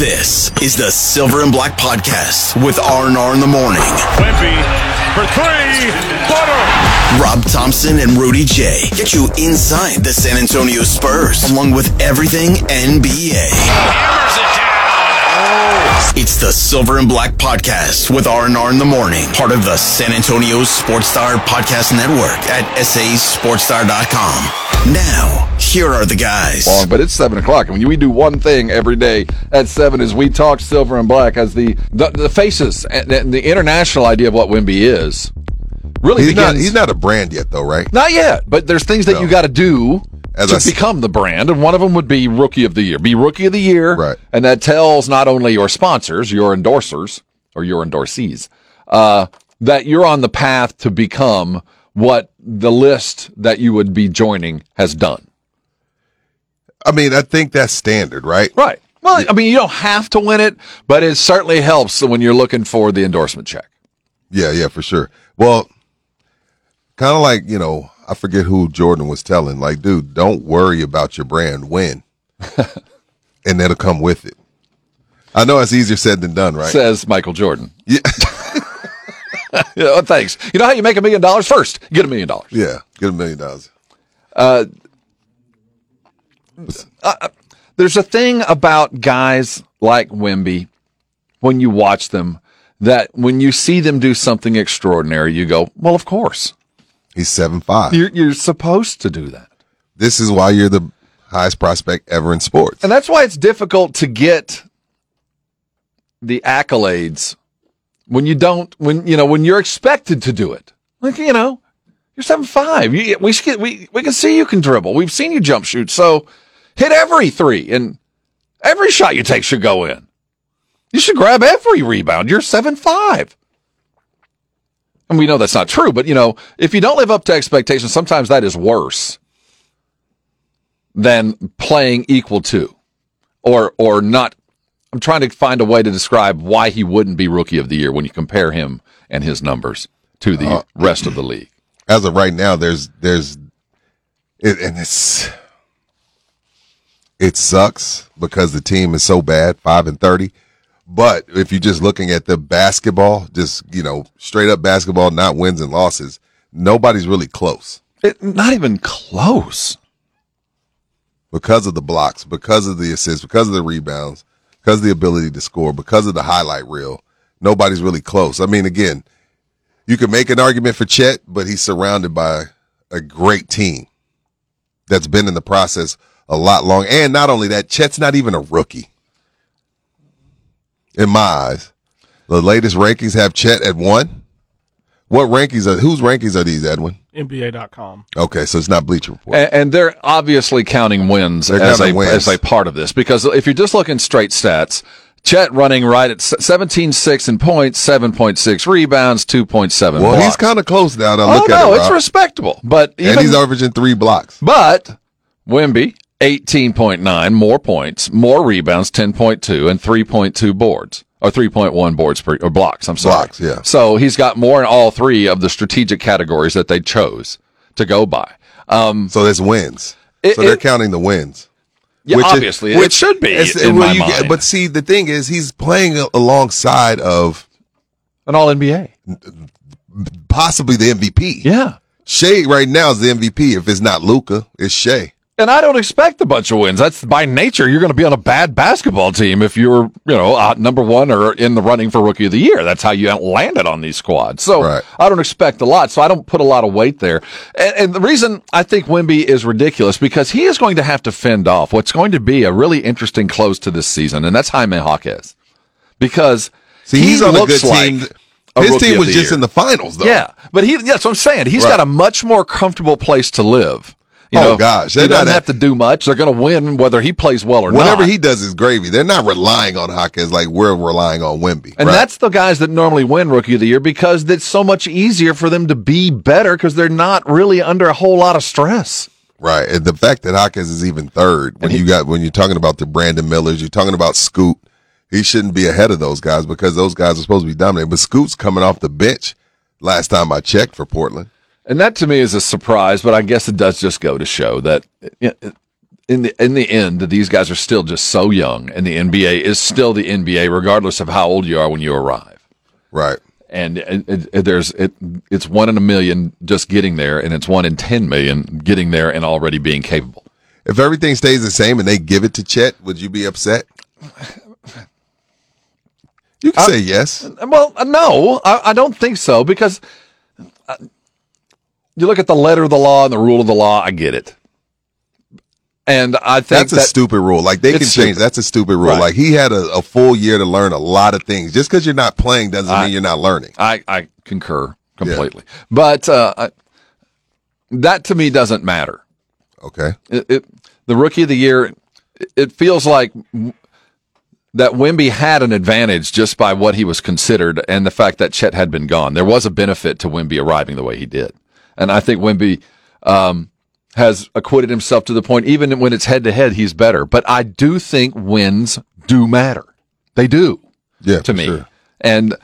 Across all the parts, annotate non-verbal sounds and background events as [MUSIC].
This is the Silver and Black Podcast with R&R in the morning. Wemby for three. Butter. Rob Thompson and Rudy J get you inside the San Antonio Spurs, along with everything NBA. Hammers it down. It's the Silver and Black Podcast with R&R in the morning, part of the San Antonio Sports Star Podcast Network at sasportstar.com. Now, here are the guys. long, but it's seven o'clock. I mean, we do one thing every day at seven is we talk silver and black as the the, the faces and, and the international idea of what Wemby is. Really He's not. He's not a brand yet, though, right? Not yet, but there's things that No. you got to do As to I s- become the brand, and one of them would be Rookie of the Year. Be Rookie of the Year, Right. And that tells not only your sponsors, your endorsers, or your endorsees, uh, that you're on the path to become what the list that you would be joining has done. I mean, I think that's standard, right? Right. Well, I mean, you don't have to win it, but it certainly helps when you're looking for the endorsement check. Yeah, yeah, for sure. Well, kind of like you know, I forget who Jordan was telling. Like, dude, don't worry about your brand. Win, [LAUGHS] and that'll come with it. I know it's easier said than done, right? Says Michael Jordan. Yeah, [LAUGHS] Yeah, thanks. You know how you make a million dollars? First, get a million dollars. yeah. Get a million dollars. Uh, uh, there's a thing about guys like Wemby when you watch them that when you see them do something extraordinary, you go, well, of course. He's seven five. You're, you're supposed to do that. This is why you're the highest prospect ever in sports. And that's why it's difficult to get the accolades when you don't, when, you know, when you're expected to do it. Like, you know, you're seven five. You, we, we, we can see you can dribble. We've seen you jump shoot. So hit every three and every shot you take should go in. You should grab every rebound. You're seven five. And we know that's not true, but you know, if you don't live up to expectations, sometimes that is worse than playing equal to or or not I'm trying to find a way to describe why he wouldn't be rookie of the year when you compare him and his numbers to the uh, rest of the league. As of right now, there's there's it, and it's it sucks because the team is so bad, five and thirty. But if you're just looking at the basketball, just you know, straight up basketball, not wins and losses, nobody's really close It, not even close. because of the blocks, because of the assists, because of the rebounds, because of the ability to score, because of the highlight reel. Nobody's really close. I mean, again, you can make an argument for Chet, but he's surrounded by a great team that's been in the process a lot long. And not only that, Chet's not even a rookie. In my eyes, the latest rankings have Chet at one. What rankings are whose rankings are these, Edwin? NBA.com. Okay, so it's not Bleacher Report. And, and they're obviously counting wins They're as counting a wins. as a part of this because if you're just looking straight stats, Chet running right at 17-6 in points, 7.6 rebounds, 2.7 well, blocks. he's kind of close now. Now Oh look at no, it, it's Rob. respectable. But even, and he's averaging three blocks. But Wemby, 18.9 more points, more rebounds, 10.2, and 3.2 boards. Or 3.1 boards per, or blocks, I'm sorry. Blocks, yeah. So he's got more in all three of the strategic categories that they chose to go by. Um, So there's wins. It- so they're it- counting the wins. yeah, Which is- obviously, it which- should be in well, my get- mind. but see, the thing is, he's playing alongside of An all NBA. possibly the MVP. Yeah. Shai right now is the MVP. If it's not Luka, it's Shai. And I don't expect a bunch of wins. That's by nature. You're going to be on a bad basketball team if you're, you know, uh, number one or in the running for rookie of the year. That's how you landed on these squads. So Right. I don't expect a lot. So I don't put a lot of weight there. And, and the reason I think Wemby is ridiculous because he is going to have to fend off what's going to be a really interesting close to this season, and that's Jaime Jaquez. Because See, he he's on a looks good like team. His team was just year. in the finals, though. Yeah, but he, yeah, what I'm saying. He's Right. got a much more comfortable place to live. You Oh, know, gosh, he they're doesn't have to do much. They're going to win whether he plays well or not. Whatever not. he does is gravy. They're not relying on Hawkins like we're relying on Wemby. and right? that's the guys that normally win Rookie of the Year because it's so much easier for them to be better because they're not really under a whole lot of stress. right. And the fact that Hawkins is even third when you got when you're talking about the Brandon Millers, you're talking about Scoot. He shouldn't be ahead of those guys because those guys are supposed to be dominating. But Scoot's coming off the bench. Last time I checked for Portland. And that to me is a surprise, but I guess it does just go to show that in the in the end, these guys are still just so young, and the NBA is still the NBA, regardless of how old you are when you arrive. Right. And it, it, there's it it's one in a million just getting there, and it's one in ten million getting there and already being capable. If everything stays the same and they give it to Chet, would you be upset? You can say yes. Well, no, I, I don't think so because uh, you look at the letter of the law and the rule of the law. I get it, and I think That's a that, stupid rule. Like they can change. stupid. That's a stupid rule. Right. Like he had a, a full year to learn a lot of things. Just because you're not playing doesn't I- mean you're not learning. I, I concur completely. But uh, I, that to me doesn't matter. Okay. It, it, the rookie of the year, it feels like that Wemby had an advantage just by what he was considered and the fact that Chet had been gone. There was a benefit to Wemby arriving the way he did. And I think Wemby um, has acquitted himself to the point, even when it's head to head, he's better. But I do think wins do matter. They do Yeah. to me. sure. And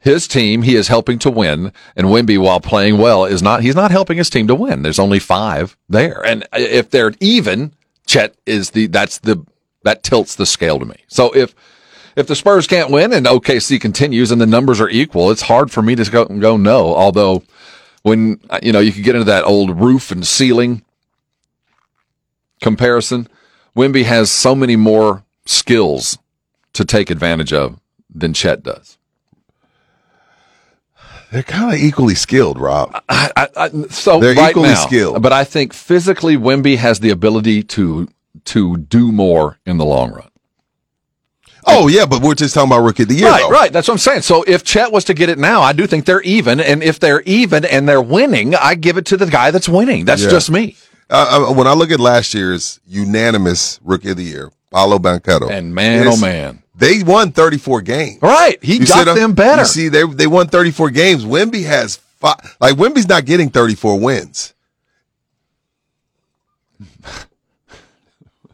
his team, he is helping to win. And Wemby, while playing well, is not. He's not helping his team to win. There's only five there, and if they're even, Chet is the. That's the that tilts the scale to me. So if if the Spurs can't win and OKC continues and the numbers are equal, it's hard for me to go go no. Although when uh, you know you could get into that old roof and ceiling comparison, Wemby has so many more skills to take advantage of than Chet does. They're kind of equally skilled, Rob. I, I, I, so They're right equally now, skilled. but I think physically Wemby has the ability to to do more in the long run. Oh yeah, but we're just talking about rookie of the year. right, though. right. That's what I'm saying. So if Chet was to get it now, I do think they're even, and if they're even and they're winning, I give it to the guy that's winning. That's Yeah. just me. Uh, uh, when I look at last year's unanimous rookie of the year, Paolo Banchero, And man, oh man, they won 34 games. right? He You got them better. You see, they they won 34 games. Wemby has five. Like Wemby's not getting 34 wins.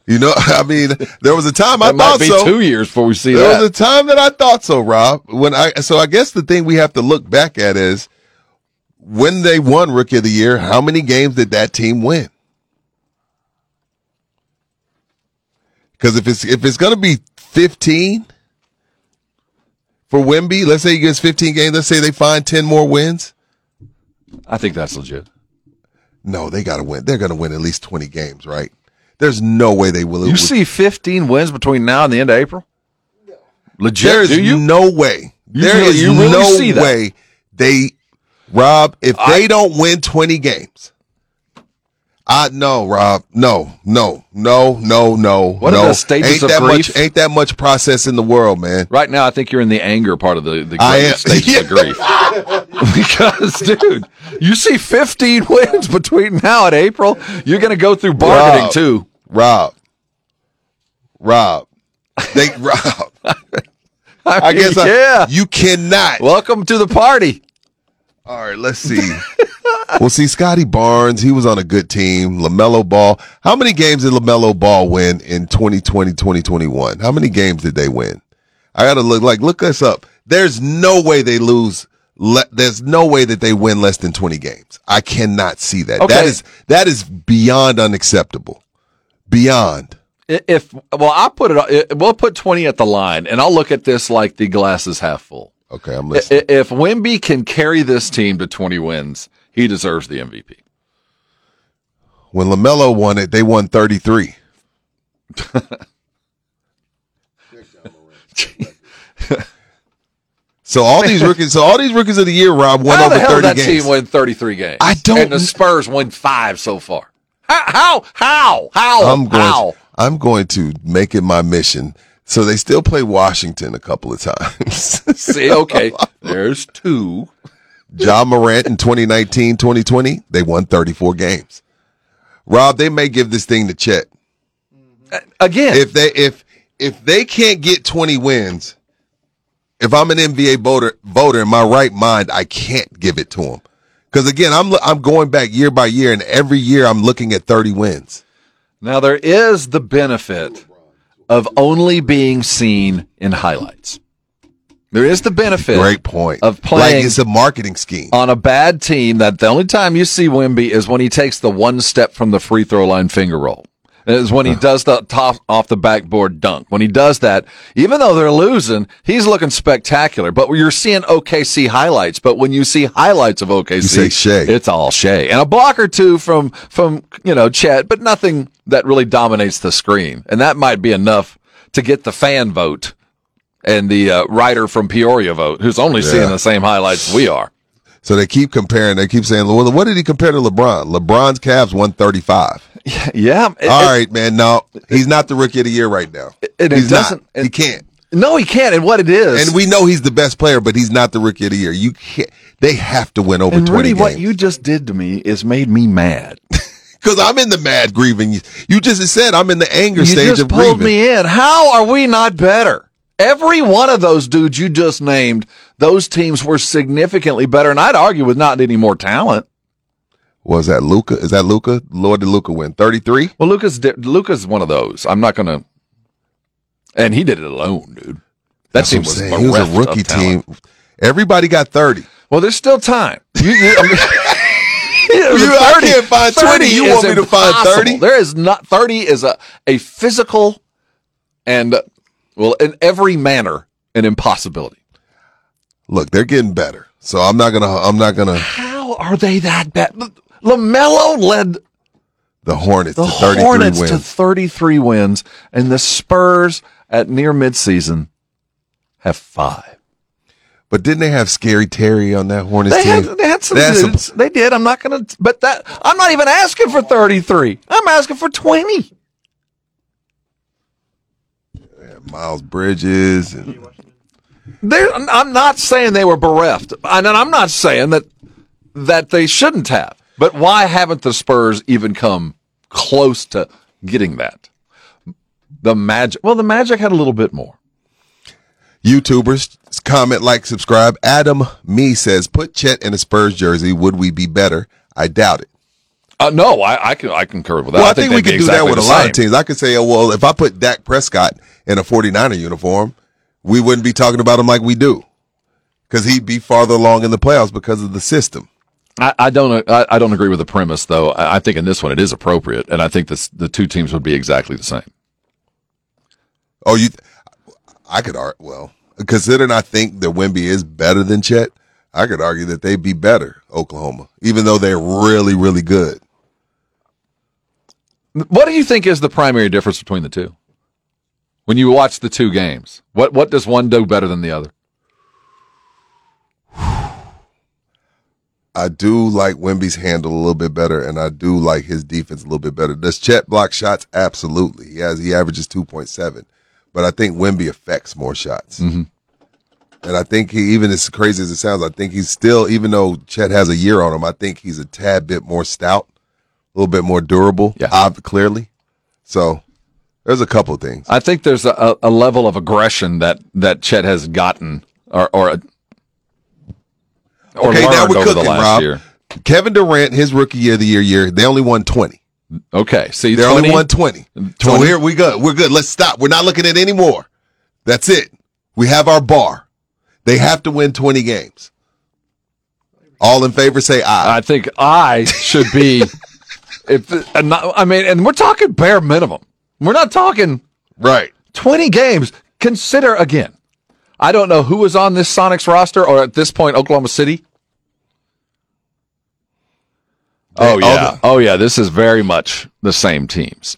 You know, [LAUGHS] I mean, there was a time I might thought so. two years before we see There that. There was a time that I thought so, Rob. When I so I guess the thing we have to look back at is when they won Rookie of the Year. How many games did that team win? Because if it's if it's going to be fifteen for Wemby, let's say he gets fifteen games. Let's say they find ten more wins. I think that's legit. No, they got to win. They're going to win at least twenty games, right? There's no way they will. You see 15 wins between now and the end of April? Legit? There is you? no way. You There really- is you really no way they, Rob. If they don't win twenty games, I no, Rob. No, no, no, no, no. What are the stages ain't of that grief? much? Ain't that much process in the world, man? Right now, I think you're in the anger part of the, the I am. [LAUGHS] stages of grief. [LAUGHS] because, dude, you see 15 [LAUGHS] wins between now and April. You're going to go through bargaining Rob. too. Rob, Rob, they [LAUGHS] Rob. I mean, [LAUGHS] guess I- yeah. you cannot. Welcome to the party. All right, let's see. well, see, Scottie Barnes, he was on a good team. LaMelo Ball. How many games did LaMelo Ball win in 2020, 2021? How many games did they win? I got to look, like, look this up. There's no way they lose. Le- there's no way that they win less than 20 games. I cannot see that. Okay. That is, that is beyond unacceptable. Beyond. If well, I put it. Uh, it- We'll put 20 at the line, and I'll look at this like the glass is half full. Okay, I'm listening. If Wemby can carry this team to 20 wins, he deserves the MVP. when LaMelo won it, they won 33. [LAUGHS] So all these rookies, so all these rookies of the year, Rob, won How over the hell thirty did that games. team win 33 games? I don't And the Spurs win five so far. How? How? How? How? I'm going. how? To, I'm going to make it my mission. So they still play Washington a couple of times. [LAUGHS] See, okay, there's two. John Morant in 2019, 2020, they won 34 games. Rob, they may give this thing to Chet. Uh, again, If they if if they can't get 20 wins, if I'm an NBA voter voter in my right mind, I can't give it to him. Because again, I'm I'm going back year by year, and every year I'm looking at 30 wins. now there is the benefit of only being seen in highlights. There is the benefit Great point. of playing like it's a marketing scheme. on a bad team that the only time you see Wemby is when he takes the one step from the free throw line finger roll. Is when he does the top off the backboard dunk. When he does that, even though they're losing, he's looking spectacular. But you're seeing OKC highlights. But when you see highlights of OKC, it's all Shai and a block or two from from you know Chet, but nothing that really dominates the screen. And that might be enough to get the fan vote and the uh, writer from Peoria vote, who's only seeing the same highlights we are. So they keep comparing. They keep saying, "Well, what did he compare to LeBron? LeBron's Cavs 135." [LAUGHS] Yeah. it- All it- man. No, he's not the rookie of the year right now. it he's doesn't- not. he can't. No, he can't. And what it is, And we know he's the best player, but he's not the rookie of the year. You can't. They have to win over and 20 Rudy, games. what you just did to me is made me mad. [LAUGHS] Because I'm in the mad grieving. You just said I'm in the anger you stage just of pulled grieving. me in. How are we not better? Every one of those dudes you just named, those teams were significantly better, and I'd argue with not any more talent. Was that Luka? Is that Luka? Lord did Luka win 33? Well, Luka's Luka's one of those. I'm not gonna, and he did it alone, dude. That That's team was saying. He was a rookie team. Everybody got 30. Well, there's still time. You, you, I mean, [LAUGHS] You- I [LAUGHS] can't find 20. You want me to find 30? There is not 30 is a, a physical and well in every manner an impossibility. Look, they're getting better. So I'm not gonna. I'm not gonna. How are they that bad? LaMelo led The Hornets the to 33 Hornets wins. to 33 wins, and the Spurs at near midseason have five. but didn't they have Scary Terry on that Hornets They team? had, they had some some-. They did. I'm not going to, but that I'm not even asking for 33. I'm asking for 20. Miles Bridges. And, I'm not saying they were bereft, and I'm not saying that that they shouldn't have. But why haven't the Spurs even come close to getting that? The Magic. Well, the Magic had a little bit more. YouTubers comment, like, subscribe. Adam Me says, "Put Chet in a Spurs jersey. Would we be better? I doubt it." Uh, no, I, I can I concur with that. Well, I, think, we they'd could be do that with a the lot same. of teams. I could say, oh, well, if I put Dak Prescott in a 49er uniform, we wouldn't be talking about him like we do. Because he'd be farther along in the playoffs because of the system. I, I don't I, I don't agree with the premise though. I, I think in this one it is appropriate, and I think this, the two teams would be exactly the same. Oh, you, I could argue, well, considering I think that Wemby is better than Chet, I could argue that they'd be better, Oklahoma, even though they're really, really good. What do you think is the primary difference between the two? When you watch the two games, what what does one do better than the other? I do like Wemby's handle a little bit better, and I do like his defense a little bit better. Does Chet block shots? Absolutely. He has he averages two point seven, but I think Wemby affects more shots. Mm-hmm. And I think he, even as crazy as it sounds, I think he's still, even though Chet has a year on him, I think he's a tad bit more stout, a little bit more durable. Yeah. ob- clearly. So there's a couple things. I think there's a, a level of aggression that that Chet has gotten or or, or okay, learned over cooking, the last Rob. year. Kevin Durant, his rookie year of the year, year they only won twenty. Okay, see, They 20, only won 20. So 20. here we go. We're good. Let's stop. We're not looking at any more. That's it. We have our bar. They have to win 20 games. All in favor say aye. I think I should be. if uh, not, I mean, and we're talking bare minimum. We're not talking right. 20 games. Consider again. I don't know who was on this Sonics roster or at this point Oklahoma City. Oh yeah. the- oh yeah, this is very much the same teams.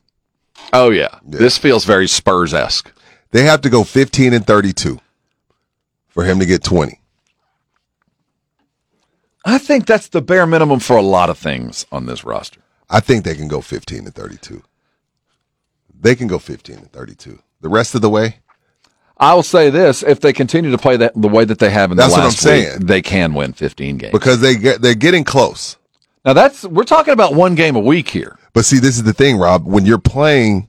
Oh yeah. This feels very Spurs-esque. They have to go 15 and 32 for him to get 20. I think that's the bare minimum for a lot of things on this roster. I think they can go 15 and 32. They can go 15 and 32. The rest of the way, I will say this: if they continue to play that the way that they have in That's the what I'm last week, saying. they can win 15 games. because they get they're getting close. Now that's we're talking about one game a week here. But see, this is the thing, Rob. When you're playing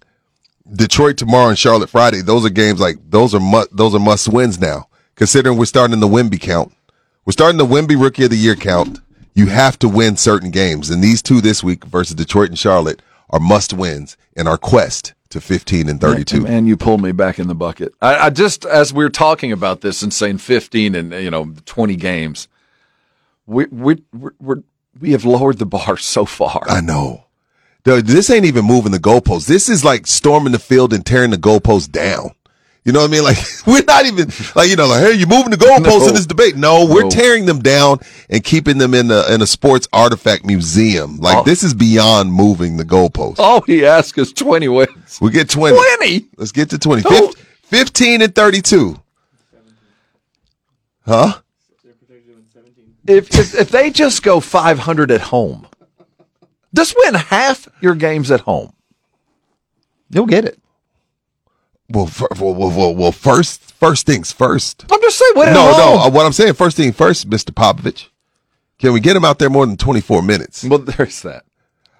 Detroit tomorrow and Charlotte Friday, those are games like those are mu- those are must wins now. Considering we're starting the Wemby count, we're starting the Wemby Rookie of the Year count. You have to win certain games, and these two this week versus Detroit and Charlotte are must wins in our quest to 15 and 32. Man, you pulled me back in the bucket. I, I just, as we are talking about this and saying 15 and, you know, 20 games, we, we, we're, we're, we have lowered the bar [LAUGHS] so far. I know. This ain't even moving the goalposts. This is like storming the field and tearing the goalposts down. You know what I mean? Like [LAUGHS] we're not even like you know like hey, you're moving the goalposts No. in this debate. No, we're No. tearing them down and keeping them in a in a sports artifact museum. Like Oh. this is beyond moving the goalposts. All he asks is 20 wins. We get 20. 20? Let's get to 20. Oh. Fif- 15 and 32. Huh? If, if, if they just go 500 at home, just win half your games at home, you'll get it. Well, fir- well, well, well, first, first things first. I'm just saying, win No, no. uh, What I'm saying, first thing first, Mr. Popovich. Can we get him out there more than 24 minutes? Well, there's that.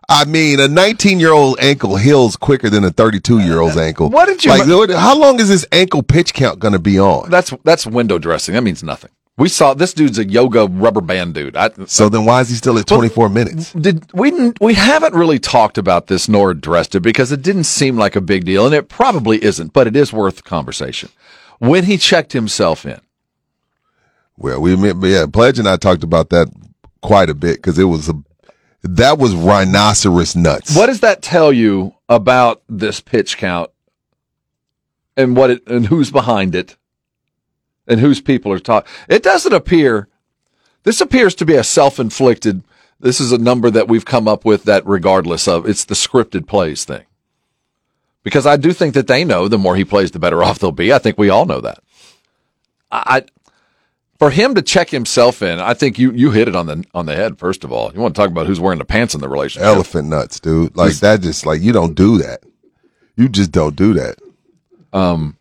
I mean, a 19 year old ankle heals quicker than a 32 year old's ankle. What did you- like? what- How long is this ankle pitch count going to be on? That's that's window dressing. That means nothing. We saw this dude's a yoga rubber band dude. I, So then, why is he still at 24 minutes? did we we haven't really talked about this nor addressed it because it didn't seem like a big deal, and it probably isn't, but it is worth conversation. When he checked himself in, Well, we yeah, Pledge and I talked about that quite a bit because it was a that was rhinoceros nuts. what does that tell you about this pitch count and what it and who's behind it and whose people are talking? It doesn't appear. This appears to be a self-inflicted. This is a number that we've come up with that, regardless of, it's the scripted plays thing. Because I do think that they know the more he plays, the better [LAUGHS] off they'll be. I think we all know that. I, I for him to check himself in, I think you you hit it on the on the head. First of all, you want to talk about who's wearing the pants in the relationship. elephant nuts, dude? Like that, just like you don't do that. You just don't do that. Um,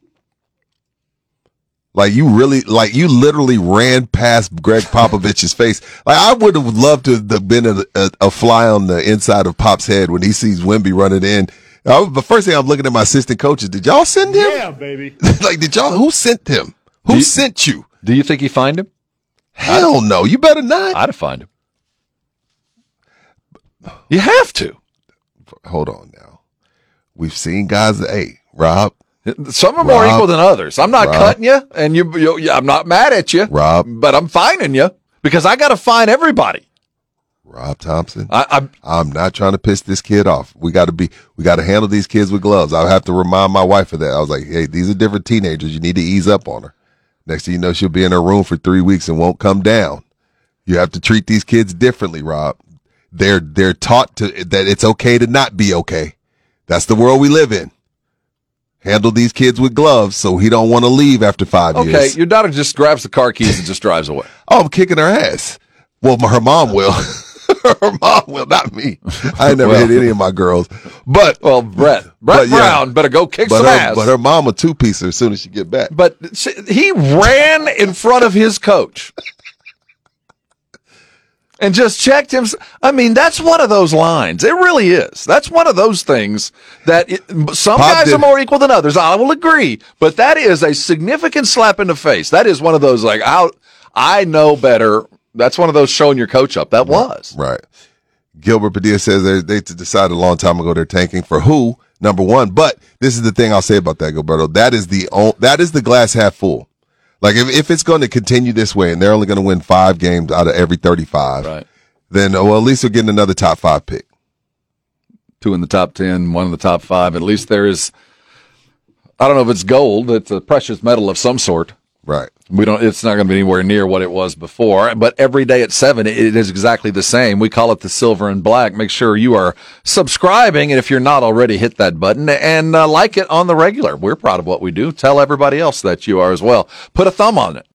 Like you really, like you literally ran past Gregg Popovich's face. Like I would have loved to have been a, a, a fly on the inside of Pop's head when he sees Wemby running in. I, was- the first thing I'm looking at my assistant coaches. Did y'all send him? Yeah, baby. [LAUGHS] like, did y'all? Who sent him? Who you- sent you? do you think he find him? Hell no. You better not. I'd have find him. You have to. Hold on now. We've seen guys. Hey, Rob, Some are more Rob. equal than others. I'm not Rob. cutting you, and you, you, I'm not mad at you, Rob. But I'm fining you because I got to fine everybody. Rob Thompson. I, I, I'm not trying to piss this kid off. We got to be, we got to handle these kids with gloves. I'll have to remind my wife of that. I was like, hey, these are different teenagers. You need to ease up on her. Next thing you know, she'll be in her room for three weeks and won't come down. You have to treat these kids differently, Rob. They're they're taught to that it's okay to not be okay. That's the world we live in. Handle these kids with gloves so he don't want to leave after five okay, years. Okay, your daughter just grabs the car keys and just drives away. [LAUGHS] Oh, I'm kicking her ass. Well, her mom will. [LAUGHS] her mom will, not me. I never Well. hit any of my girls. But Well, Brett, Brett But, yeah. Brown better go kick but some her, ass. but her mom a two piecer as soon as she get back. But see, he ran in front of his coach and just checked him. I mean, that's one of those lines. It really is. That's one of those things that it, some Pop guys did- are more equal than others. I will agree, but that is a significant slap in the face. That is one of those like, I, I know better. That's one of those showing your coach up. That was. Right. Gilbert Padilla says they they decided a long time ago they're tanking for who number one. But this is the thing I'll say about that, Gilberto. That is the that is the glass half full. Like if, if it's going to continue this way and they're only going to win five games out of every thirty five, Right. then oh, well at least they're getting another top five pick. Two in the top 10, one in the top five. At least there is, I don't know if it's gold. It's a precious metal of some sort. Right. We don't. It's not going to be anywhere near what it was before. But every day at seven, it is exactly the same. We call it the silver and black. Make sure you are subscribing, and if you're not already, hit that button and uh, like it on the regular. We're proud of what we do. Tell everybody else that you are as well. Put a thumb on it.